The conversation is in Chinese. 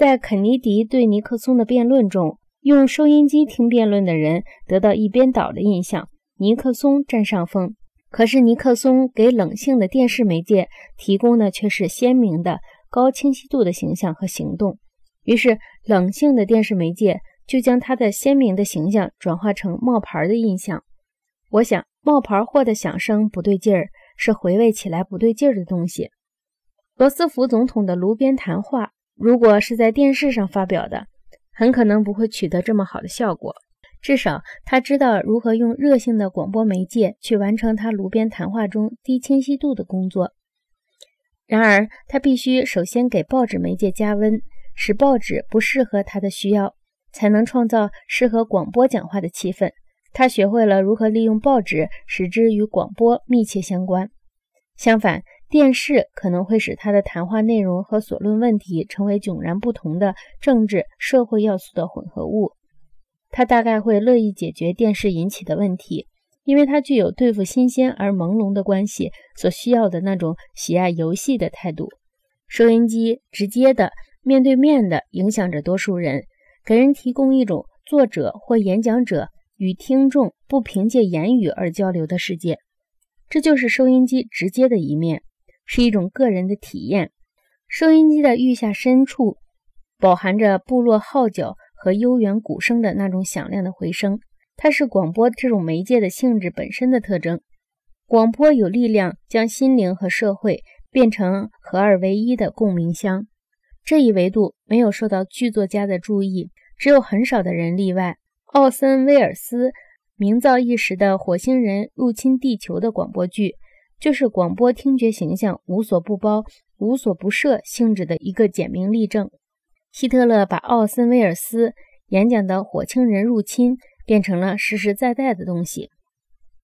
在肯尼迪对尼克松的辩论中，用收音机听辩论的人得到一边倒的印象，尼克松占上风。可是尼克松给冷性的电视媒介提供的却是鲜明的、高清晰度的形象和行动。于是，冷性的电视媒介就将他的鲜明的形象转化成冒牌的印象。我想，冒牌货的响声不对劲儿，是回味起来不对劲儿的东西。罗斯福总统的炉边谈话。如果是在电视上发表的，很可能不会取得这么好的效果。至少他知道如何用热性的广播媒介去完成他炉边谈话中低清晰度的工作。然而，他必须首先给报纸媒介加温，使报纸不适合他的需要，才能创造适合广播讲话的气氛。他学会了如何利用报纸，使之与广播密切相关。相反，电视可能会使他的谈话内容和所论问题成为迥然不同的政治社会要素的混合物。他大概会乐意解决电视引起的问题，因为他具有对付新鲜而朦胧的关系所需要的那种喜爱游戏的态度。收音机直接的、面对面的影响着多数人，给人提供一种作者或演讲者与听众不凭借言语而交流的世界。这就是收音机直接的一面。是一种个人的体验。收音机的玉下深处，饱含着部落号角和悠远鼓声的那种响亮的回声。它是广播这种媒介的性质本身的特征。广播有力量将心灵和社会变成合二为一的共鸣箱。这一维度没有受到剧作家的注意，只有很少的人例外。奥森威尔斯名噪一时的火星人入侵地球的广播剧。就是广播听觉形象无所不包、无所不涉性质的一个简明例证。希特勒把奥森威尔斯演讲的火星人入侵变成了实实在在的东西。